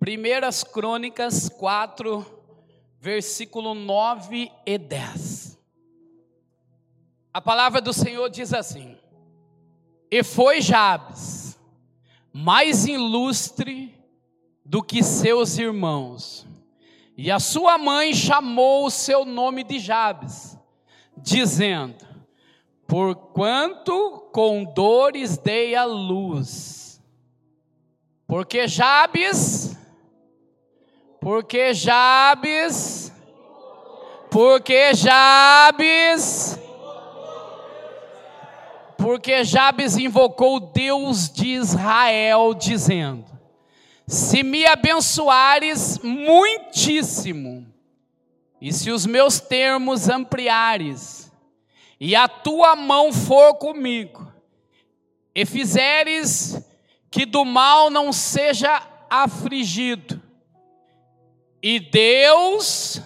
Primeiras Crônicas 4, versículo 9 e 10. A palavra do Senhor diz assim: E foi Jabes mais ilustre do que seus irmãos, e a sua mãe chamou o seu nome de Jabes, dizendo: Porquanto com dores dei a luz, porque Jabes, porque Jabes, porque Jabes, porque Jabes invocou o Deus de Israel, dizendo: Se me abençoares muitíssimo, e se os meus termos ampliares, e a tua mão for comigo, e fizeres que do mal não seja afligido, e Deus,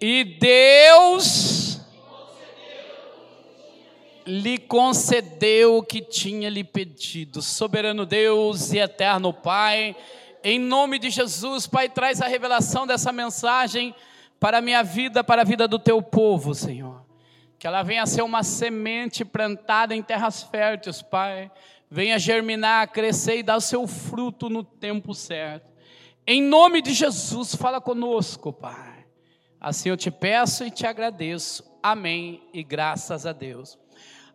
e Deus, lhe concedeu o que tinha lhe pedido. Soberano Deus e eterno Pai, em nome de Jesus, Pai, traz a revelação dessa mensagem para a minha vida, para a vida do teu povo, Senhor. Que ela venha ser uma semente plantada em terras férteis, Pai. Venha germinar, crescer e dar o seu fruto no tempo certo. Em nome de Jesus, fala conosco, Pai. Assim eu te peço e te agradeço. Amém e graças a Deus.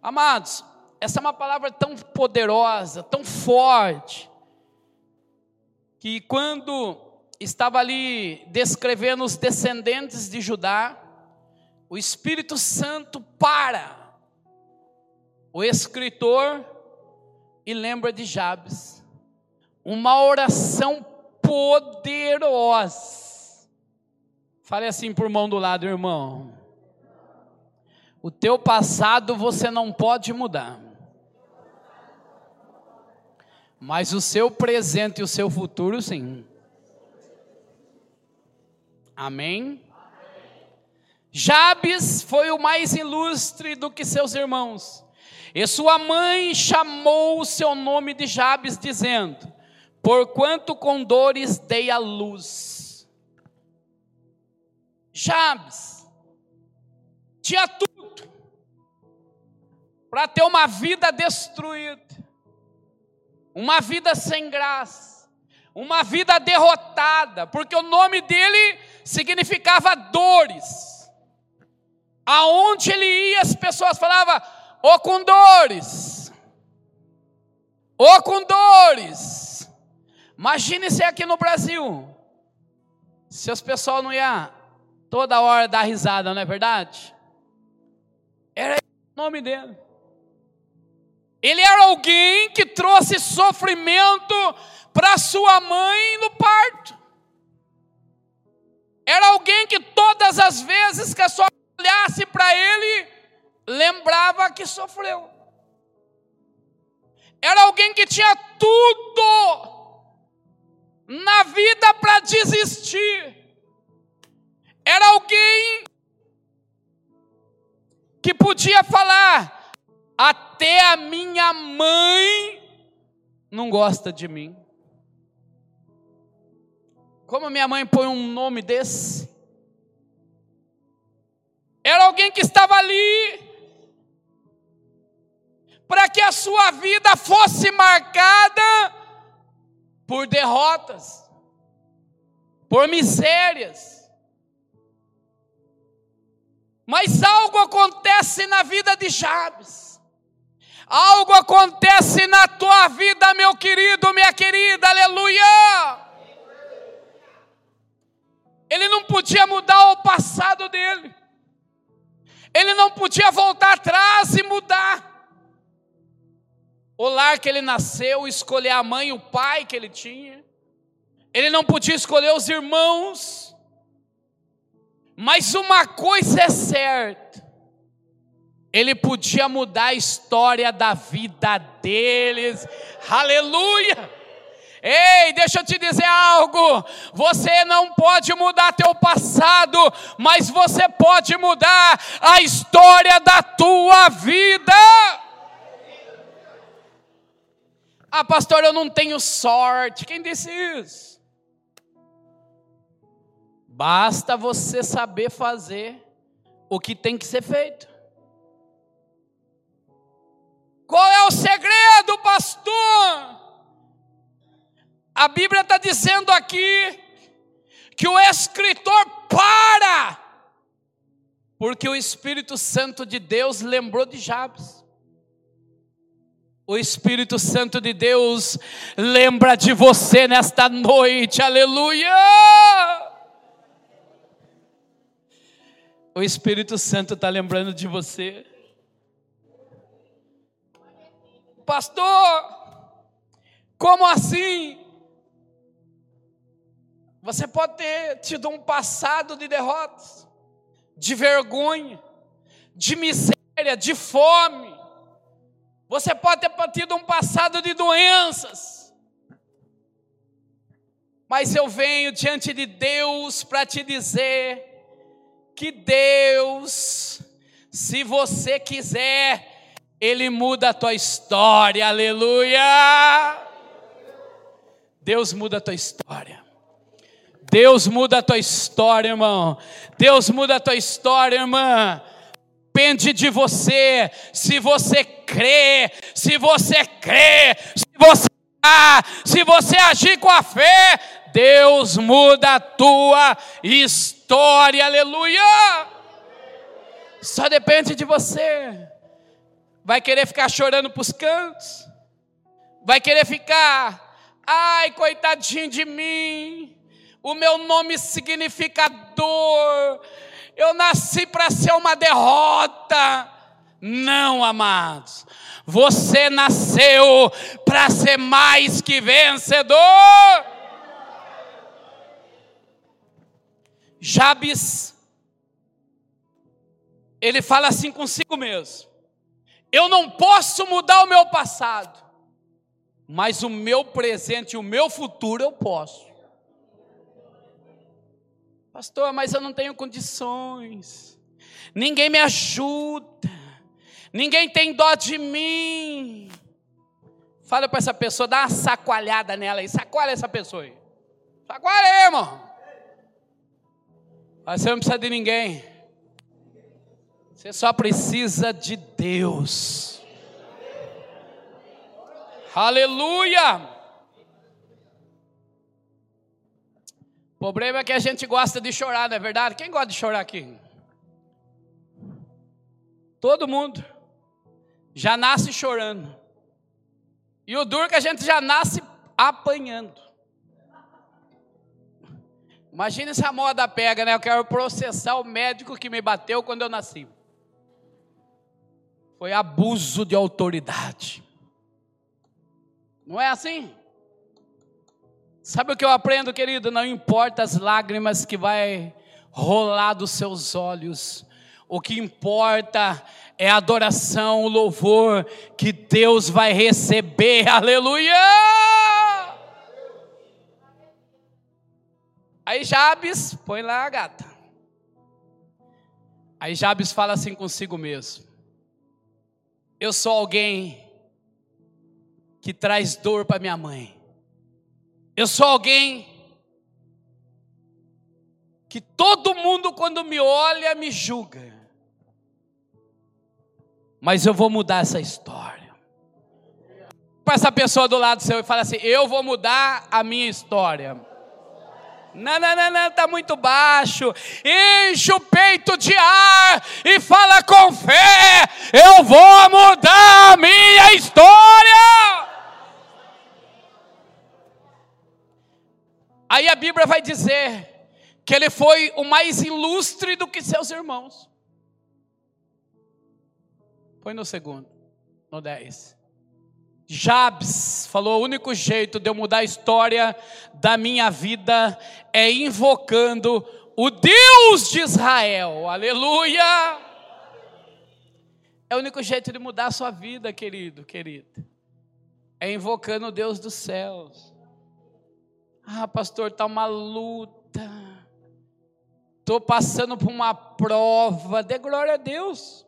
Amados, essa é uma palavra tão poderosa, tão forte, que quando estava ali descrevendo os descendentes de Judá, o Espírito Santo para o escritor e lembra de Jabes, uma oração poderosa. Fale assim por mão do lado, irmão. O teu passado você não pode mudar. Mas o seu presente e o seu futuro, sim. Amém? Jabes foi o mais ilustre do que seus irmãos. E sua mãe chamou o seu nome de Jabes, dizendo: Porquanto com dores dei a luz. Jabes tinha tudo para ter uma vida destruída, uma vida sem graça, uma vida derrotada, porque o nome dele significava dores. Aonde ele ia, as pessoas falavam, oh, com dores, oh, com dores. Imagine se aqui no Brasil, se as pessoas não iam toda hora dar risada, não é verdade? Era o nome dele. Ele era alguém que trouxe sofrimento para sua mãe no parto. Era alguém que todas as vezes que a sua olhasse para ele, lembrava que sofreu. Era alguém que tinha tudo na vida para desistir. Era alguém que podia falar: até a minha mãe não gosta de mim. Como minha mãe põe um nome desse? Era alguém que estava para que a sua vida fosse marcada por derrotas, por misérias. Mas algo acontece na vida de Jabes. Algo acontece na tua vida, meu querido, minha querida, aleluia. Ele não podia mudar o passado dele, ele não podia voltar atrás e mudar. O lar que ele nasceu, escolher a mãe e o pai que ele tinha, ele não podia escolher os irmãos, mas uma coisa é certa, ele podia mudar a história da vida deles. Aleluia! Ei, deixa eu te dizer algo. Você não pode mudar teu passado, mas você pode mudar a história da tua vida. Ah, pastor, eu não tenho sorte. Quem disse isso? Basta você saber fazer o que tem que ser feito. Qual é o segredo, pastor? A Bíblia está dizendo aqui que o escritor para, porque o Espírito Santo de Deus lembrou de Jabes. O Espírito Santo de Deus lembra de você nesta noite, aleluia! O Espírito Santo está lembrando de você. Pastor, como assim? Você pode ter tido um passado de derrotas, de vergonha, de miséria, de fome. Você pode ter tido um passado de doenças. Mas eu venho diante de Deus para te dizer que Deus, se você quiser, Ele muda a tua história, aleluia. Deus muda a tua história. Deus muda a tua história, irmão. Deus muda a tua história, irmã. Depende de você. Se você crê, se você crê, se você se você agir com a fé, Deus muda a tua história. Aleluia! Só depende de você. Vai querer ficar chorando para os cantos? Vai querer ficar, ai, coitadinho de mim o meu nome significa dor, eu nasci para ser uma derrota. Não, amados, você nasceu para ser mais que vencedor. Jabes, ele fala assim consigo mesmo: Eu não posso mudar o meu passado, mas o meu presente e o meu futuro eu posso. Pastor, mas eu não tenho condições. Ninguém me ajuda. Ninguém tem dó de mim. Fala para essa pessoa, dá uma sacoalhada nela aí. Sacoalha essa pessoa aí. Sacoalha aí, irmão. Você não precisa de ninguém. Você só precisa de Deus. Aleluia! Problema é que a gente gosta de chorar, não é verdade? Quem gosta de chorar aqui? Todo mundo já nasce chorando. E o duro é que a gente já nasce apanhando. Imagina se a moda pega, né? Eu quero processar o médico que me bateu quando eu nasci. Foi abuso de autoridade. Não é assim? Sabe o que eu aprendo, querido? Não importa as lágrimas que vai rolar dos seus olhos. O que importa é a adoração, o louvor que Deus vai receber. Aleluia! Aí Jabes, põe lá a gata. Aí Jabes fala assim consigo mesmo: Eu sou alguém que traz dor para minha mãe. Eu sou alguém que todo mundo, quando me olha, me julga. Mas eu vou mudar essa história. Para essa pessoa do lado seu e fala assim: Eu vou mudar a minha história. Não, não, não, não, está muito baixo. Enche o peito de ar e fala com fé: Eu vou mudar a minha história. Aí a Bíblia vai dizer que ele foi o mais ilustre do que seus irmãos. Põe no segundo, no 10. Jabes falou: o único jeito de eu mudar a história da minha vida é invocando o Deus de Israel. Aleluia! É o único jeito de mudar a sua vida, querido, querida. É invocando o Deus dos céus. Ah, pastor, está uma luta. Estou passando por uma prova. Dê glória a Deus.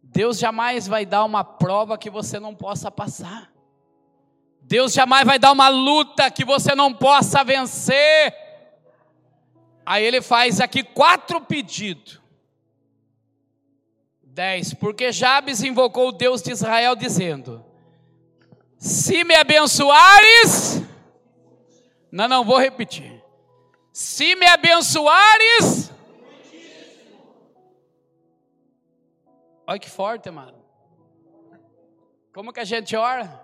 Deus jamais vai dar uma prova que você não possa passar. Deus jamais vai dar uma luta que você não possa vencer. Aí ele faz aqui quatro pedidos. Dez, porque Jabes invocou o Deus de Israel, dizendo: Se me abençoares, não, não, vou repetir. Se me abençoares, olha que forte, mano. Como que a gente ora?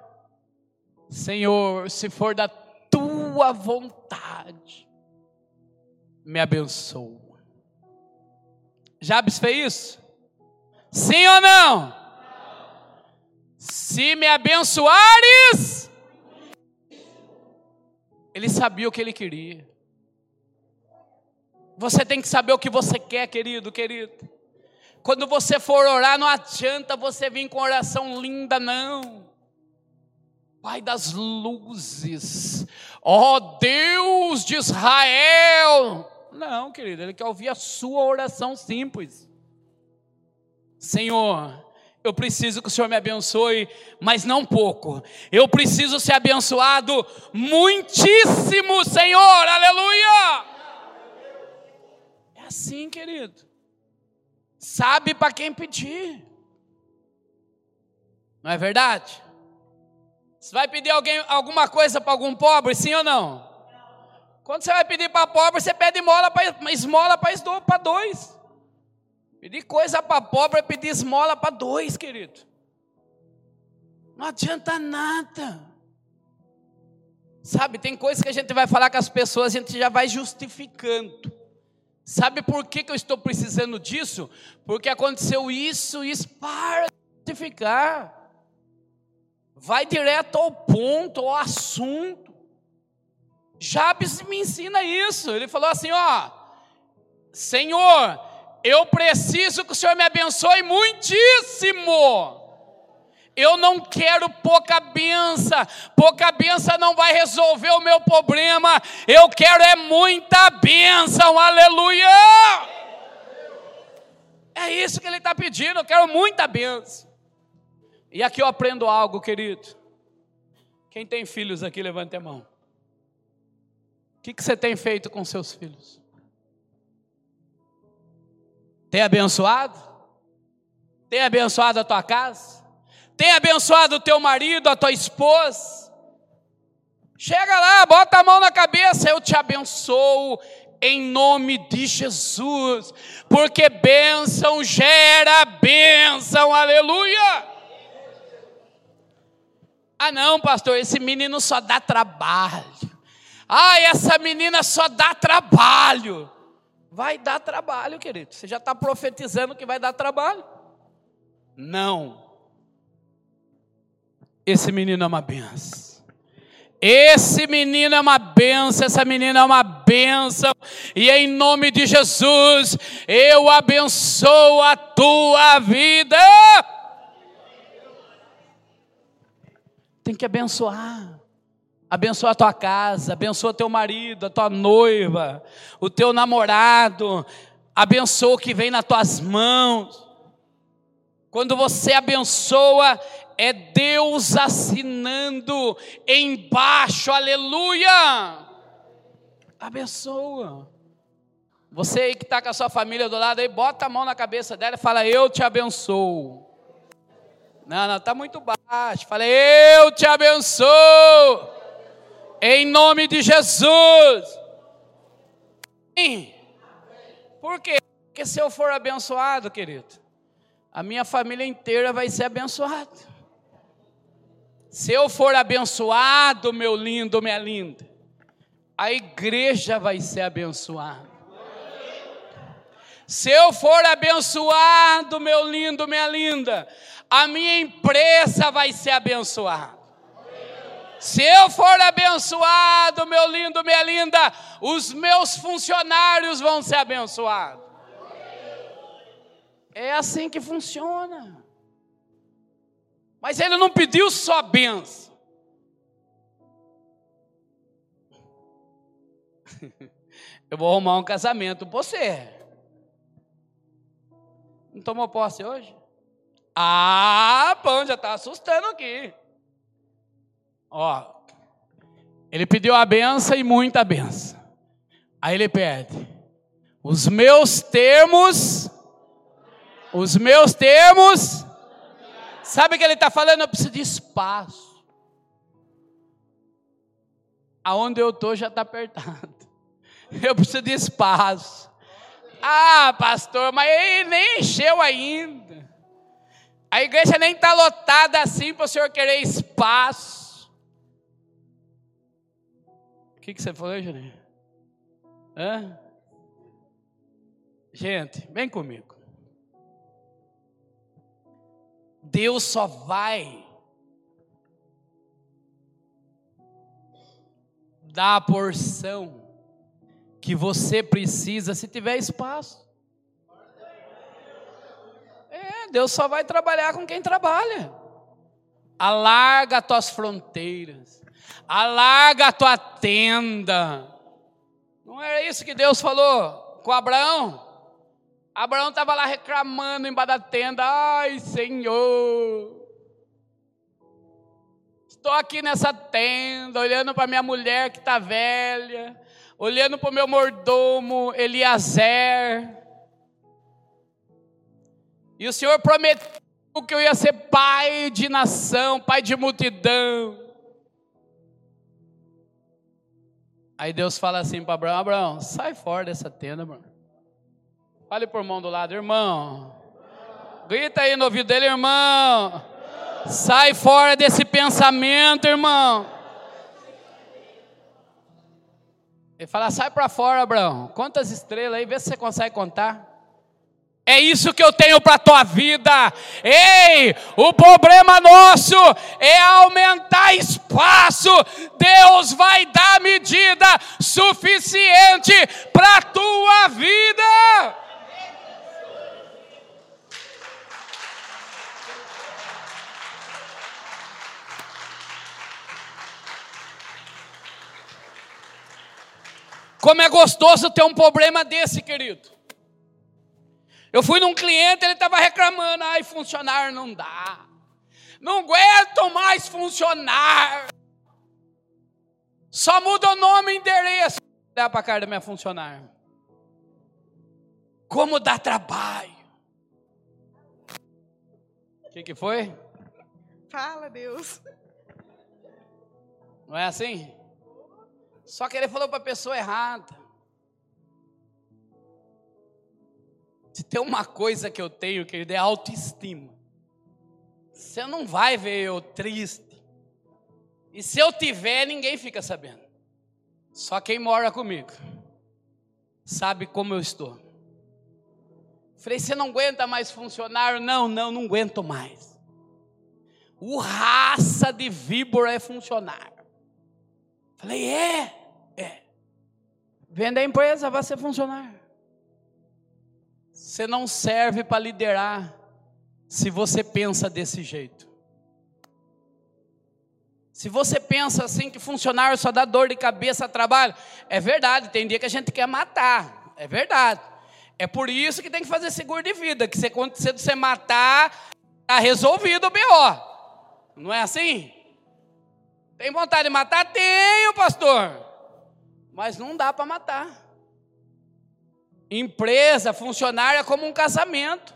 Senhor, se for da tua vontade, me abençoa. Jabes fez isso? Sim ou não? Se me abençoares, ele sabia o que ele queria. Você tem que saber o que você quer, querido, querido. Quando você for orar, não adianta você vir com oração linda, não. Pai das luzes, ó oh, Deus de Israel. Não, querido, ele quer ouvir a sua oração simples. Senhor, eu preciso que o Senhor me abençoe, mas não pouco. Eu preciso ser abençoado muitíssimo, Senhor. Aleluia! É assim, querido. Sabe para quem pedir. Não é verdade? Você vai pedir alguém, alguma coisa para algum pobre, sim ou não? Quando você vai pedir para pobre, você pede esmola para esmola para dois. Pedir coisa para pobre é pedir esmola para dois, querido. Não adianta nada. Sabe, tem coisas que a gente vai falar com as pessoas, a gente já vai justificando. Sabe por que, que eu estou precisando disso? Porque aconteceu isso, isso para justificar vai direto ao ponto, ao assunto. Jabes me ensina isso. Ele falou assim: ó, Senhor, eu preciso que o Senhor me abençoe muitíssimo. Eu não quero pouca benção, pouca benção não vai resolver o meu problema. Eu quero é muita bênção, aleluia. É isso que ele está pedindo, eu quero muita bênção. E aqui eu aprendo algo, querido. Quem tem filhos aqui, levante a mão. O que, que você tem feito com seus filhos? Tem abençoado? Tem abençoado a tua casa? Tem abençoado o teu marido, a tua esposa? Chega lá, bota a mão na cabeça, eu te abençoo em nome de Jesus, porque bênção gera bênção, aleluia. Ah, não, pastor, esse menino só dá trabalho. Ah, essa menina só dá trabalho. Vai dar trabalho, querido. Você já está profetizando que vai dar trabalho? Não. Esse menino é uma benção. Esse menino é uma benção, essa menina é uma benção, e em nome de Jesus, eu abençoo a tua vida. tem que abençoar. Abençoa a tua casa, abençoa teu marido, a tua noiva, o teu namorado, abençoa o que vem nas tuas mãos. Quando você abençoa, é Deus assinando embaixo, aleluia. Abençoa. Você aí que está com a sua família do lado aí, bota a mão na cabeça dela e fala: Eu te abençoo. Não, não, está muito baixo. Falei, eu te abençoo. Em nome de Jesus. Por quê? Porque se eu for abençoado, querido, a minha família inteira vai ser abençoada. Se eu for abençoado, meu lindo, minha linda, a igreja vai ser abençoada. Se eu for abençoado, meu lindo, minha linda, a minha empresa vai ser abençoada. Se eu for abençoado, meu lindo, minha linda, os meus funcionários vão ser abençoados. É assim que funciona. Mas ele não pediu só benção. Eu vou arrumar um casamento para você. Não tomou posse hoje? Ah, pão, já está assustando aqui. Ó, ele pediu a benção e muita benção. Aí ele pede: os meus termos, os meus termos, sabe o que ele está falando? Eu preciso de espaço. Aonde eu estou já está apertado. Eu preciso de espaço. Ah, pastor, mas ele nem encheu ainda. A igreja nem está lotada assim para o senhor querer espaço. Que, que você falou, Juninho? Hã? Gente, vem comigo. Deus só vai dar a porção que você precisa se tiver espaço. É, Deus só vai trabalhar com quem trabalha. Alarga as tuas fronteiras, alarga a tua tenda. Não era isso que Deus falou com Abraão? Abraão estava lá reclamando embaixo da tenda: Ai, Senhor, estou aqui nessa tenda, olhando para minha mulher que está velha, olhando para o meu mordomo Eliezer. E o Senhor prometeu que eu ia ser pai de nação, pai de multidão. Aí Deus fala assim para Abraão: Abraão, sai fora dessa tenda, mano. Fale por mão do lado, irmão. Grita aí no ouvido dele, irmão. Sai fora desse pensamento, irmão. Ele fala: sai para fora, Abraão. Quantas estrelas aí, vê se você consegue contar. É isso que eu tenho para a tua vida. Ei, o problema nosso é aumentar espaço. Deus vai dar medida suficiente para a tua vida. Como é gostoso ter um problema desse, querido. Eu fui num cliente, ele estava reclamando, ai, funcionário não dá. Não aguento mais funcionar. Só muda o nome e endereço. Dá para a cara da minha funcionária. Como dá trabalho. O que, que foi? Fala, Deus. Não é assim? Só que ele falou para a pessoa errada. Se tem uma coisa que eu tenho, que é autoestima. Você não vai ver eu triste. E se eu tiver, ninguém fica sabendo. Só quem mora comigo sabe como eu estou. Falei, você não aguenta mais funcionário? Não, não, não aguento mais. O raça de víbora é funcionário. Falei, é. É. Venda a empresa, vai ser funcionário. Você não serve para liderar se você pensa desse jeito. Se você pensa assim que funcionário só dá dor de cabeça a trabalho, é verdade, tem dia que a gente quer matar, é verdade. É por isso que tem que fazer seguro de vida, que se acontecer de você matar, está resolvido o BO. Não é assim? Tem vontade de matar? Tenho, pastor mas não dá para matar. Empresa, funcionária é como um casamento.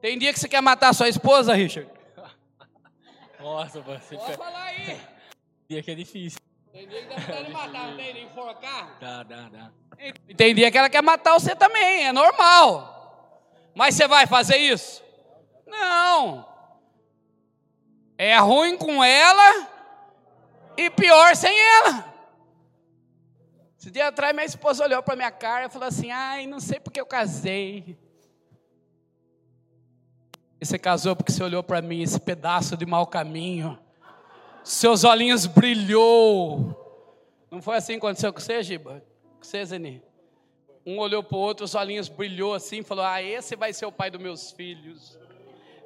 Tem dia que você quer matar sua esposa, Richard? Nossa, você Pode falar aí. Dia que é difícil. Tem dia que dá vontade de matar, não tem? Enforcar? Dá, dá, dá. E tem dia que ela quer matar você também, é normal. Mas você vai fazer isso? Não. É ruim com ela e pior sem ela. Esse dia atrás, minha esposa olhou para minha cara e falou assim: Ai, não sei porque eu casei. E você casou porque você olhou para mim, esse pedaço de mau caminho. Seus olhinhos brilhou. Não foi assim que aconteceu com você, Giba? Com você, Zeni? Um olhou para o outro, os olhinhos brilhou assim, falou: Ah, esse vai ser o pai dos meus filhos.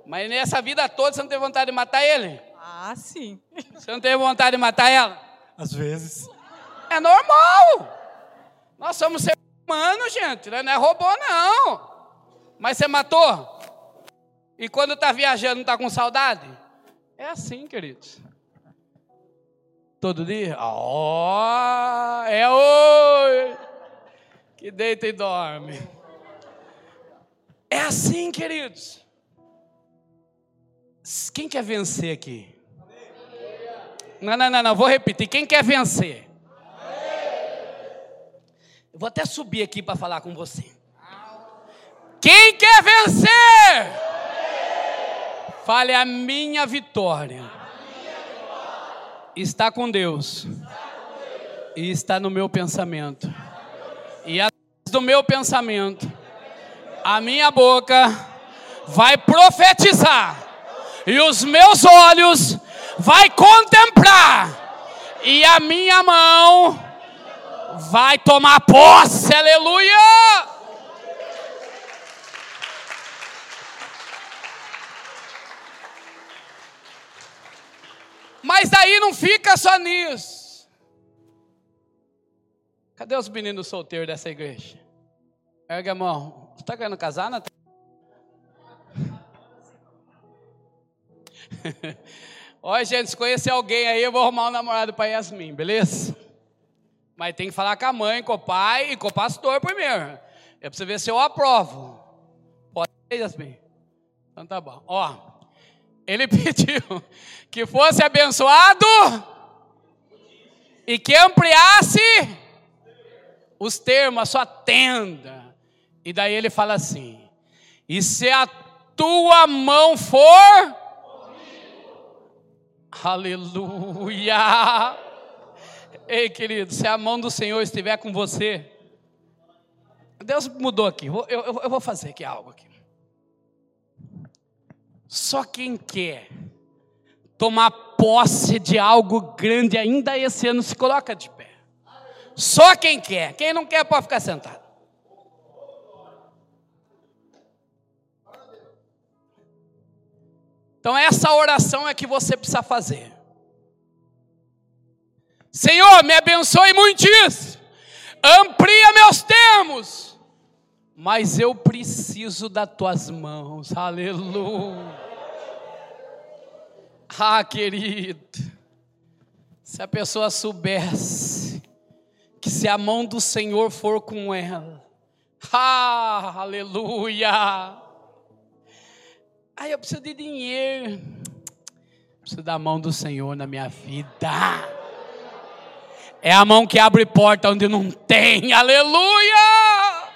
Mas nessa vida toda você não teve vontade de matar ele? Ah, sim. Você não teve vontade de matar ela? Às vezes. É normal. Nós somos seres humanos, gente. Não é robô, não. Mas você matou? E quando está viajando, está com saudade? É assim, queridos. Todo dia? Ó, é hoje que deita e dorme. É assim, queridos. Quem quer vencer aqui? Não, não, não, não, vou repetir. Quem quer vencer? Eu vou até subir aqui para falar com você. Quem quer vencer? Fale a minha vitória. Está com Deus. E está no meu pensamento. E através do meu pensamento, a minha boca vai profetizar. E os meus olhos vai contemplar. E a minha mão vai tomar posse, aleluia! Mas daí não fica só nisso. Cadê os meninos solteiros dessa igreja? Ergue a mão. Você está querendo casar, Natália? Olha, gente, se conhecer alguém aí, eu vou arrumar um namorado para Yasmin, beleza? Mas tem que falar com a mãe, com o pai e com o pastor primeiro. É para você ver se eu aprovo. Pode ser, Yasmin? Então tá bom. Ó, ele pediu que fosse abençoado e que ampliasse os termos, a sua tenda. E daí ele fala assim: e se a tua mão for. Aleluia! Ei, querido, se a mão do Senhor estiver com você, Deus mudou aqui. Eu, eu, eu vou fazer aqui algo aqui. Só quem quer tomar posse de algo grande ainda esse ano se coloca de pé. Só quem quer. Quem não quer pode ficar sentado. Então essa oração é que você precisa fazer. Senhor, me abençoe muitíssimo, amplia meus termos, mas eu preciso das tuas mãos, aleluia. Ah, querido, se a pessoa soubesse que se a mão do Senhor for com ela, ah, aleluia. Ah, eu preciso de dinheiro, preciso da mão do Senhor na minha vida. É a mão que abre porta onde não tem, aleluia!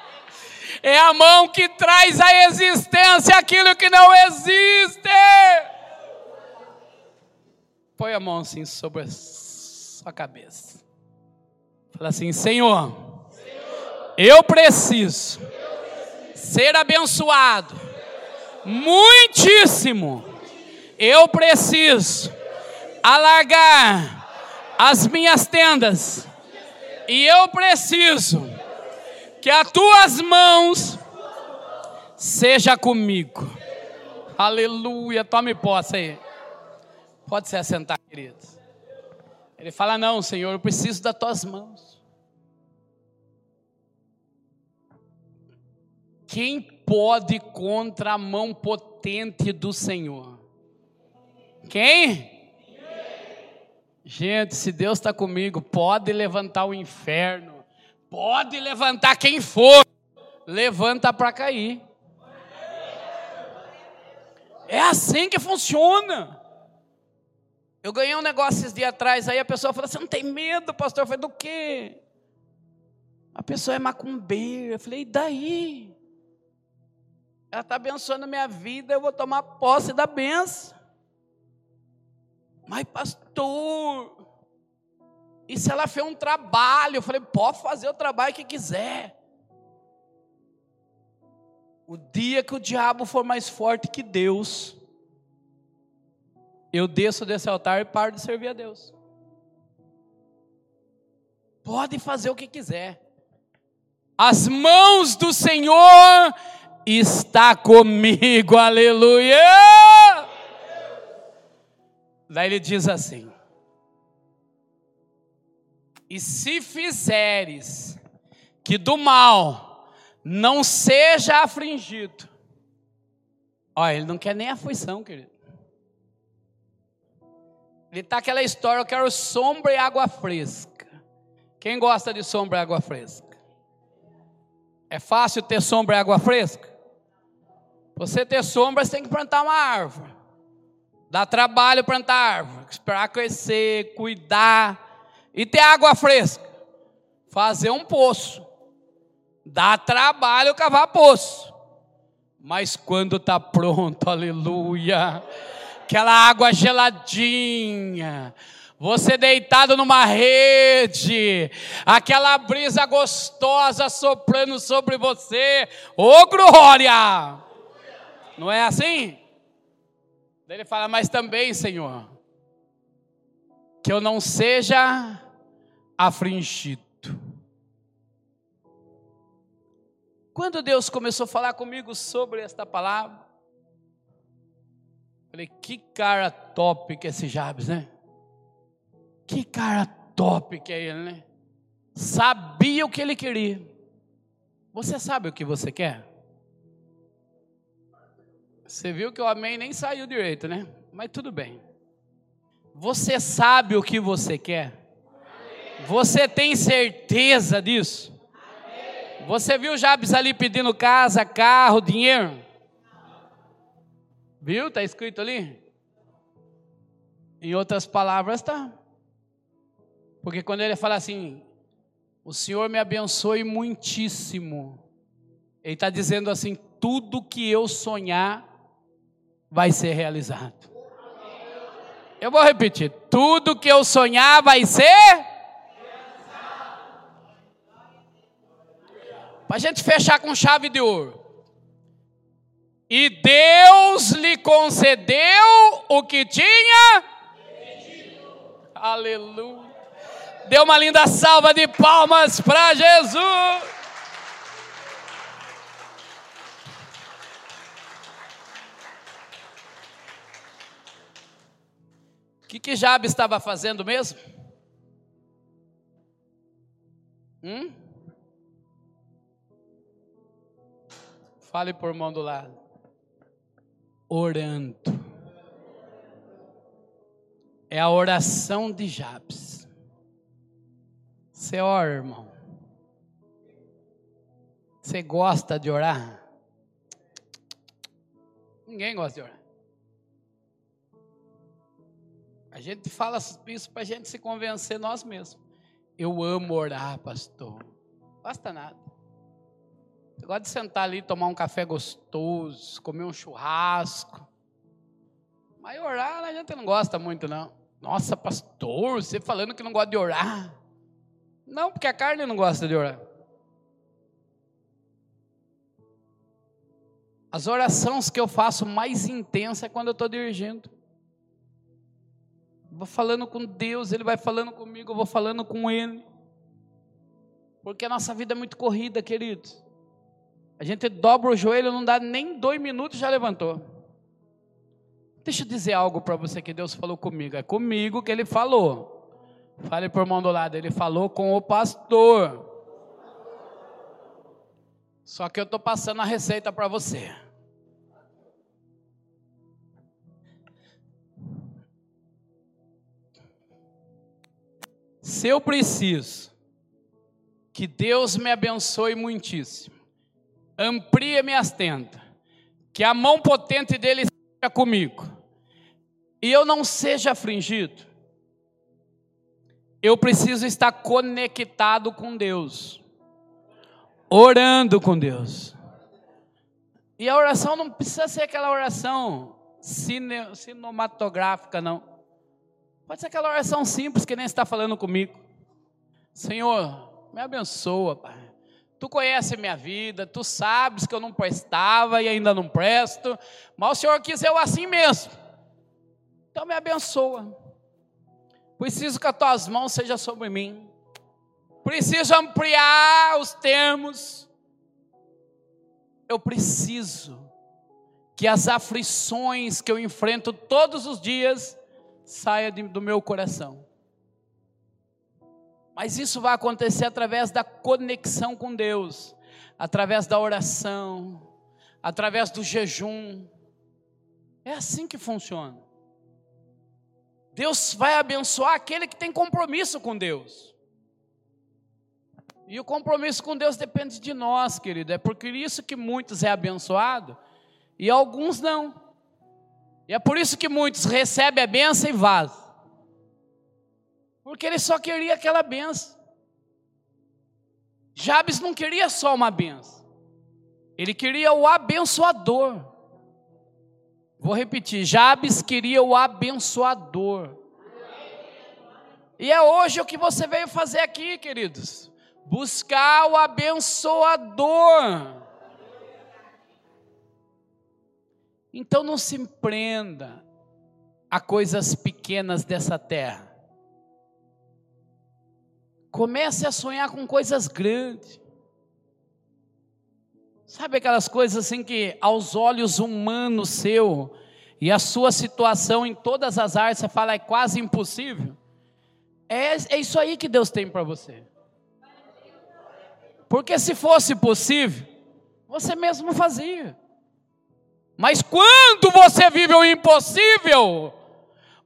É a mão que traz à existência aquilo que não existe. Põe a mão assim sobre a sua cabeça. Fala assim: Senhor, eu preciso ser abençoado, muitíssimo. Eu preciso alargar as minhas tendas, e eu preciso que as tuas mãos seja comigo. Aleluia, tome posse aí. Pode se assentar, queridos. Ele fala: Não, Senhor, eu preciso das tuas mãos. Quem pode contra a mão potente do Senhor? Quem? Gente, se Deus está comigo, pode levantar o inferno, pode levantar quem for, levanta para cair. É assim que funciona. Eu ganhei um negócio esses dias atrás, aí a pessoa falou: Você não tem medo, pastor? Eu falei: Do quê? A pessoa é macumbeira. Eu falei: E daí? Ela está abençoando a minha vida, eu vou tomar posse da benção. Mas, pastor, e se ela fez um trabalho? Eu falei, pode fazer o trabalho que quiser. O dia que o diabo for mais forte que Deus, eu desço desse altar e paro de servir a Deus. Pode fazer o que quiser. As mãos do Senhor está comigo, aleluia. Daí ele diz assim: E se fizeres que do mal não seja afligido, olha, ele não quer nem aflição, querido. Ele tá aquela história, eu quero sombra e água fresca. Quem gosta de sombra e água fresca? É fácil ter sombra e água fresca? Você ter sombra, você tem que plantar uma árvore. Dá trabalho plantar árvore, esperar crescer, cuidar e ter água fresca. Fazer um poço. Dá trabalho cavar poço. Mas quando está pronto, aleluia, aquela água geladinha, você deitado numa rede, aquela brisa gostosa soprando sobre você, ô glória! Não é assim? Ele fala, mas também, Senhor, que eu não seja afligido. Quando Deus começou a falar comigo sobre esta palavra, falei, que cara top que é esse Jabes, né? Que cara top que é ele, né? Sabia o que ele queria. Você sabe o que você quer? Você viu que o amém nem saiu direito, né? Mas tudo bem. Você sabe o que você quer? Você tem certeza disso? Você viu Jabes ali pedindo casa, carro, dinheiro? Viu? Está escrito ali? Em outras palavras, tá. Porque quando ele fala assim, o Senhor me abençoe muitíssimo. Ele está dizendo assim: tudo que eu sonhar vai ser realizado. Eu vou repetir: tudo que eu sonhar vai ser Para a gente fechar com chave de ouro. E Deus lhe concedeu o que tinha. Aleluia. Deu uma linda salva de palmas para Jesus. Que, que Jabe estava fazendo mesmo? Hum? Fale por mão do lado. Orando. É a oração de Jabes. Você ora, irmão. Você gosta de orar? Ninguém gosta de orar. A gente fala isso para a gente se convencer nós mesmos. Eu amo orar, pastor. Basta nada. Eu gosto de sentar ali, tomar um café gostoso, comer um churrasco. Mas orar a gente não gosta muito, não. Nossa, pastor, você falando que não gosta de orar. Não, porque a carne não gosta de orar. As orações que eu faço mais intensa é quando eu estou dirigindo. Vou falando com Deus, Ele vai falando comigo, eu vou falando com Ele. Porque a nossa vida é muito corrida, queridos. A gente dobra o joelho, não dá nem dois minutos já levantou. Deixa eu dizer algo para você que Deus falou comigo. É comigo que Ele falou. Fale por mão do lado. Ele falou com o pastor. Só que eu estou passando a receita para você. Se eu preciso que Deus me abençoe muitíssimo, amplie minhas tendas, que a mão potente dele seja comigo, e eu não seja afligido, eu preciso estar conectado com Deus, orando com Deus. E a oração não precisa ser aquela oração cine, cinematográfica, não. Pode ser aquela oração simples que nem está falando comigo. Senhor, me abençoa, Pai. Tu conhece minha vida, tu sabes que eu não prestava e ainda não presto, mas o Senhor quis eu assim mesmo. Então me abençoa. Preciso que as tuas mãos sejam sobre mim. Preciso ampliar os termos. Eu preciso que as aflições que eu enfrento todos os dias saia do meu coração. Mas isso vai acontecer através da conexão com Deus, através da oração, através do jejum. É assim que funciona. Deus vai abençoar aquele que tem compromisso com Deus. E o compromisso com Deus depende de nós, querido. É por isso que muitos é abençoado e alguns não. E é por isso que muitos recebem a benção e vazam. Porque ele só queria aquela benção. Jabes não queria só uma benção. Ele queria o abençoador. Vou repetir, Jabes queria o abençoador. E é hoje o que você veio fazer aqui, queridos. Buscar o abençoador. Então não se prenda a coisas pequenas dessa terra. Comece a sonhar com coisas grandes. Sabe aquelas coisas assim que aos olhos humanos seu e a sua situação em todas as áreas você fala é quase impossível? É, é isso aí que Deus tem para você. Porque se fosse possível, você mesmo fazia. Mas quando você vive o impossível,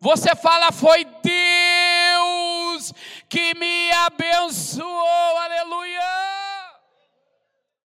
você fala: Foi Deus que me abençoou, aleluia.